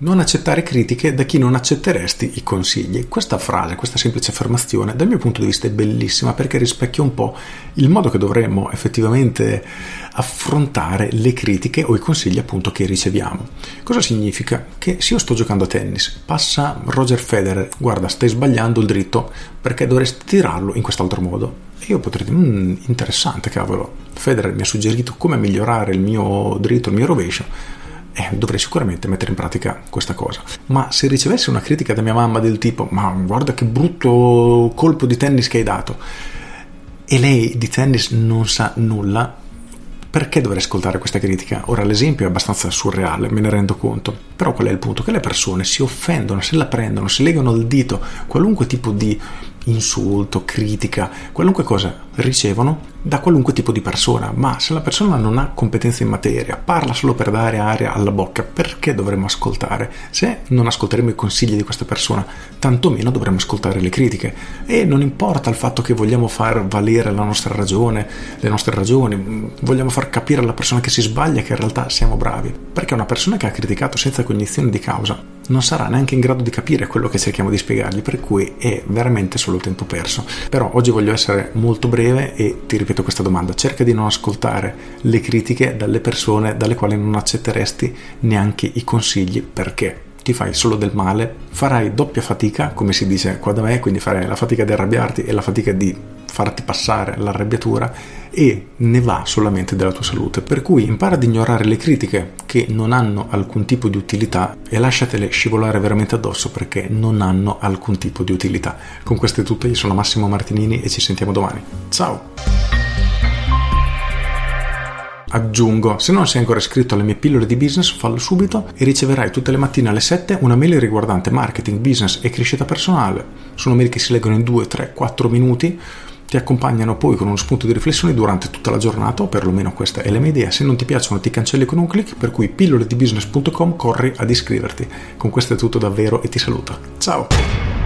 Non accettare critiche da chi non accetteresti i consigli. Questa frase, questa semplice affermazione, dal mio punto di vista è bellissima perché rispecchia un po' il modo che dovremmo effettivamente affrontare le critiche o i consigli appunto che riceviamo. Cosa significa? Che se io sto giocando a tennis, passa Roger Federer, guarda, stai sbagliando il dritto perché dovresti tirarlo in quest'altro modo. E io potrei dire, mm, interessante cavolo, Federer mi ha suggerito come migliorare il mio dritto, il mio rovescio eh, dovrei sicuramente mettere in pratica questa cosa. Ma se ricevessi una critica da mia mamma del tipo, ma guarda che brutto colpo di tennis che hai dato, e lei di tennis non sa nulla, perché dovrei ascoltare questa critica? Ora l'esempio è abbastanza surreale, me ne rendo conto, però qual è il punto? Che le persone si offendono, se la prendono, si legano il dito, qualunque tipo di insulto, critica, qualunque cosa ricevono da qualunque tipo di persona, ma se la persona non ha competenze in materia, parla solo per dare aria alla bocca, perché dovremmo ascoltare? Se non ascolteremo i consigli di questa persona, tantomeno dovremmo ascoltare le critiche. E non importa il fatto che vogliamo far valere la nostra ragione, le nostre ragioni, vogliamo far capire alla persona che si sbaglia che in realtà siamo bravi, perché una persona che ha criticato senza cognizione di causa non sarà neanche in grado di capire quello che cerchiamo di spiegargli, per cui è veramente solo tempo perso. Però oggi voglio essere molto breve e ti ripeto questa domanda, cerca di non ascoltare le critiche dalle persone dalle quali non accetteresti neanche i consigli, perché ti fai solo del male, farai doppia fatica, come si dice qua da me, quindi farai la fatica di arrabbiarti e la fatica di farti passare l'arrabbiatura e ne va solamente della tua salute. Per cui impara ad ignorare le critiche che non hanno alcun tipo di utilità e lasciatele scivolare veramente addosso perché non hanno alcun tipo di utilità. Con questo è tutto, io sono Massimo Martinini e ci sentiamo domani. Ciao! Aggiungo, se non sei ancora iscritto alle mie pillole di business, fallo subito e riceverai tutte le mattine alle 7 una mail riguardante marketing, business e crescita personale. Sono mail che si leggono in 2, 3, 4 minuti ti accompagnano poi con uno spunto di riflessione durante tutta la giornata, o perlomeno questa è la mia idea. Se non ti piacciono ti cancelli con un clic, per cui pilloledibusiness.com corri ad iscriverti. Con questo è tutto davvero e ti saluto. Ciao!